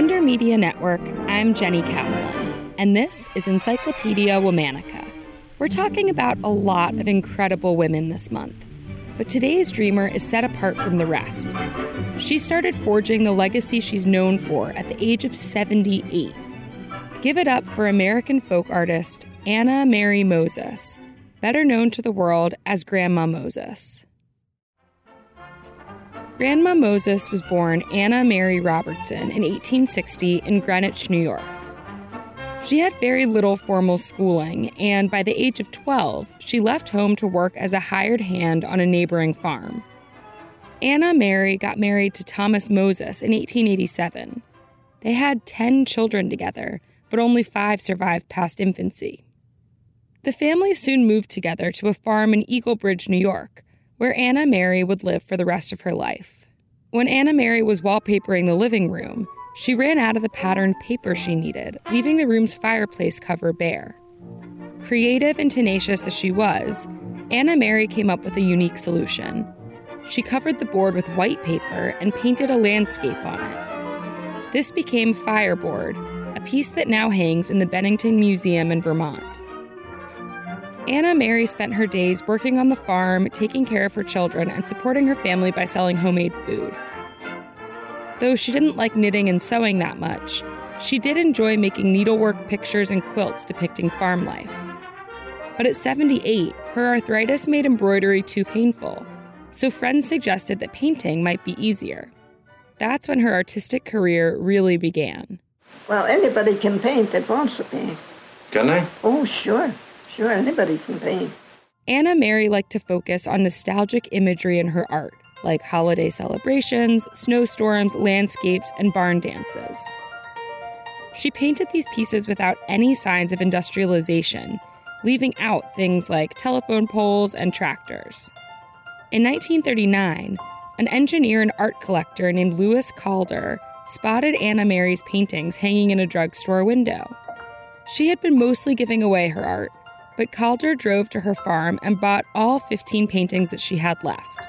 Wonder Media Network, I'm Jenny Kaplan, and this is Encyclopedia Womanica. We're talking about a lot of incredible women this month, but today's dreamer is set apart from the rest. She started forging the legacy she's known for at the age of 78. Give it up for American folk artist Anna Mary Moses, better known to the world as Grandma Moses. Grandma Moses was born Anna Mary Robertson in 1860 in Greenwich, New York. She had very little formal schooling, and by the age of 12, she left home to work as a hired hand on a neighboring farm. Anna Mary got married to Thomas Moses in 1887. They had 10 children together, but only five survived past infancy. The family soon moved together to a farm in Eagle Bridge, New York, where Anna Mary would live for the rest of her life. When Anna Mary was wallpapering the living room, she ran out of the patterned paper she needed, leaving the room's fireplace cover bare. Creative and tenacious as she was, Anna Mary came up with a unique solution. She covered the board with white paper and painted a landscape on it. This became Fireboard, a piece that now hangs in the Bennington Museum in Vermont. Anna Mary spent her days working on the farm, taking care of her children, and supporting her family by selling homemade food. Though she didn't like knitting and sewing that much, she did enjoy making needlework pictures and quilts depicting farm life. But at 78, her arthritis made embroidery too painful, so friends suggested that painting might be easier. That's when her artistic career really began. Well, anybody can paint that wants to paint. Can they? Oh, sure. Sure, anybody can paint. Anna Mary liked to focus on nostalgic imagery in her art, like holiday celebrations, snowstorms, landscapes, and barn dances. She painted these pieces without any signs of industrialization, leaving out things like telephone poles and tractors. In 1939, an engineer and art collector named Louis Caldor spotted Anna Mary's paintings hanging in a drugstore window. She had been mostly giving away her art, but Caldor drove to her farm and bought all 15 paintings that she had left.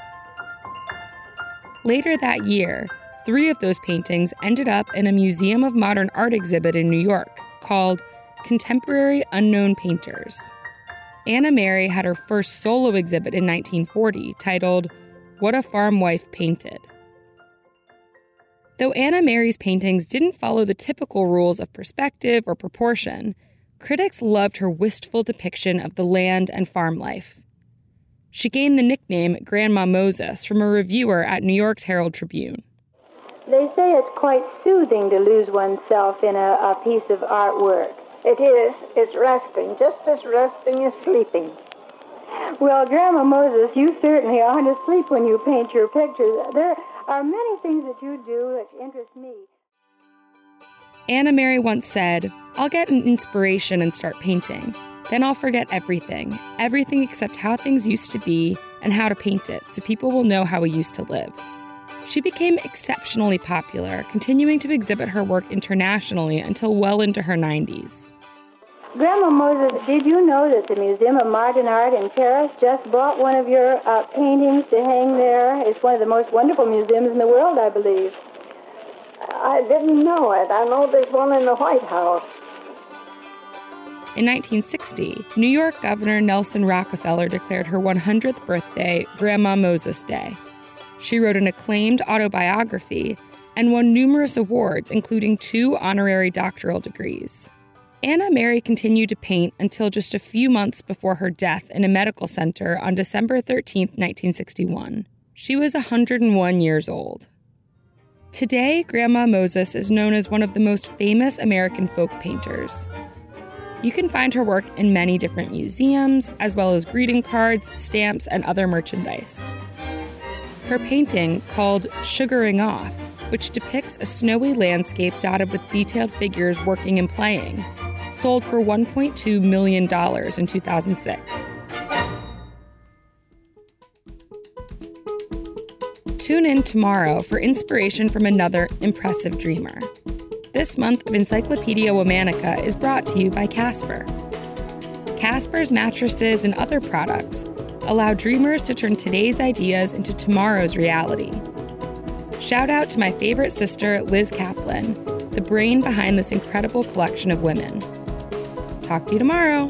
Later that year, three of those paintings ended up in a Museum of Modern Art exhibit in New York called Contemporary Unknown Painters. Anna Mary had her first solo exhibit in 1940 titled What a Farm Wife Painted. Though Anna Mary's paintings didn't follow the typical rules of perspective or proportion, critics loved her wistful depiction of the land and farm life. She gained the nickname Grandma Moses from a reviewer at New York's Herald Tribune. They say it's quite soothing to lose oneself in a, a piece of artwork. It is. It's resting, just as resting as sleeping. Well, Grandma Moses, you certainly aren't asleep when you paint your pictures. There are many things that you do that interest me. Anna Mary once said, I'll get an inspiration and start painting. Then I'll forget everything, everything except how things used to be and how to paint it so people will know how we used to live. She became exceptionally popular, continuing to exhibit her work internationally until well into her 90s. Grandma Moses, did you know that the Museum of Modern Art in Paris just bought one of your uh, paintings to hang there? It's one of the most wonderful museums in the world, I believe. I didn't know it. I know there's one in the White House. In 1960, New York Governor Nelson Rockefeller declared her 100th birthday Grandma Moses Day. She wrote an acclaimed autobiography and won numerous awards, including two honorary doctoral degrees. Anna Mary continued to paint until just a few months before her death in a medical center on December 13, 1961. She was 101 years old. Today, Grandma Moses is known as one of the most famous American folk painters. You can find her work in many different museums, as well as greeting cards, stamps, and other merchandise. Her painting, called Sugaring Off, which depicts a snowy landscape dotted with detailed figures working and playing, sold for $1.2 million in 2006. Tune in tomorrow for inspiration from another impressive dreamer. This month of Encyclopedia Womanica is brought to you by Casper. Casper's mattresses and other products allow dreamers to turn today's ideas into tomorrow's reality. Shout out to my favorite sister, Liz Kaplan, the brain behind this incredible collection of women. Talk to you tomorrow.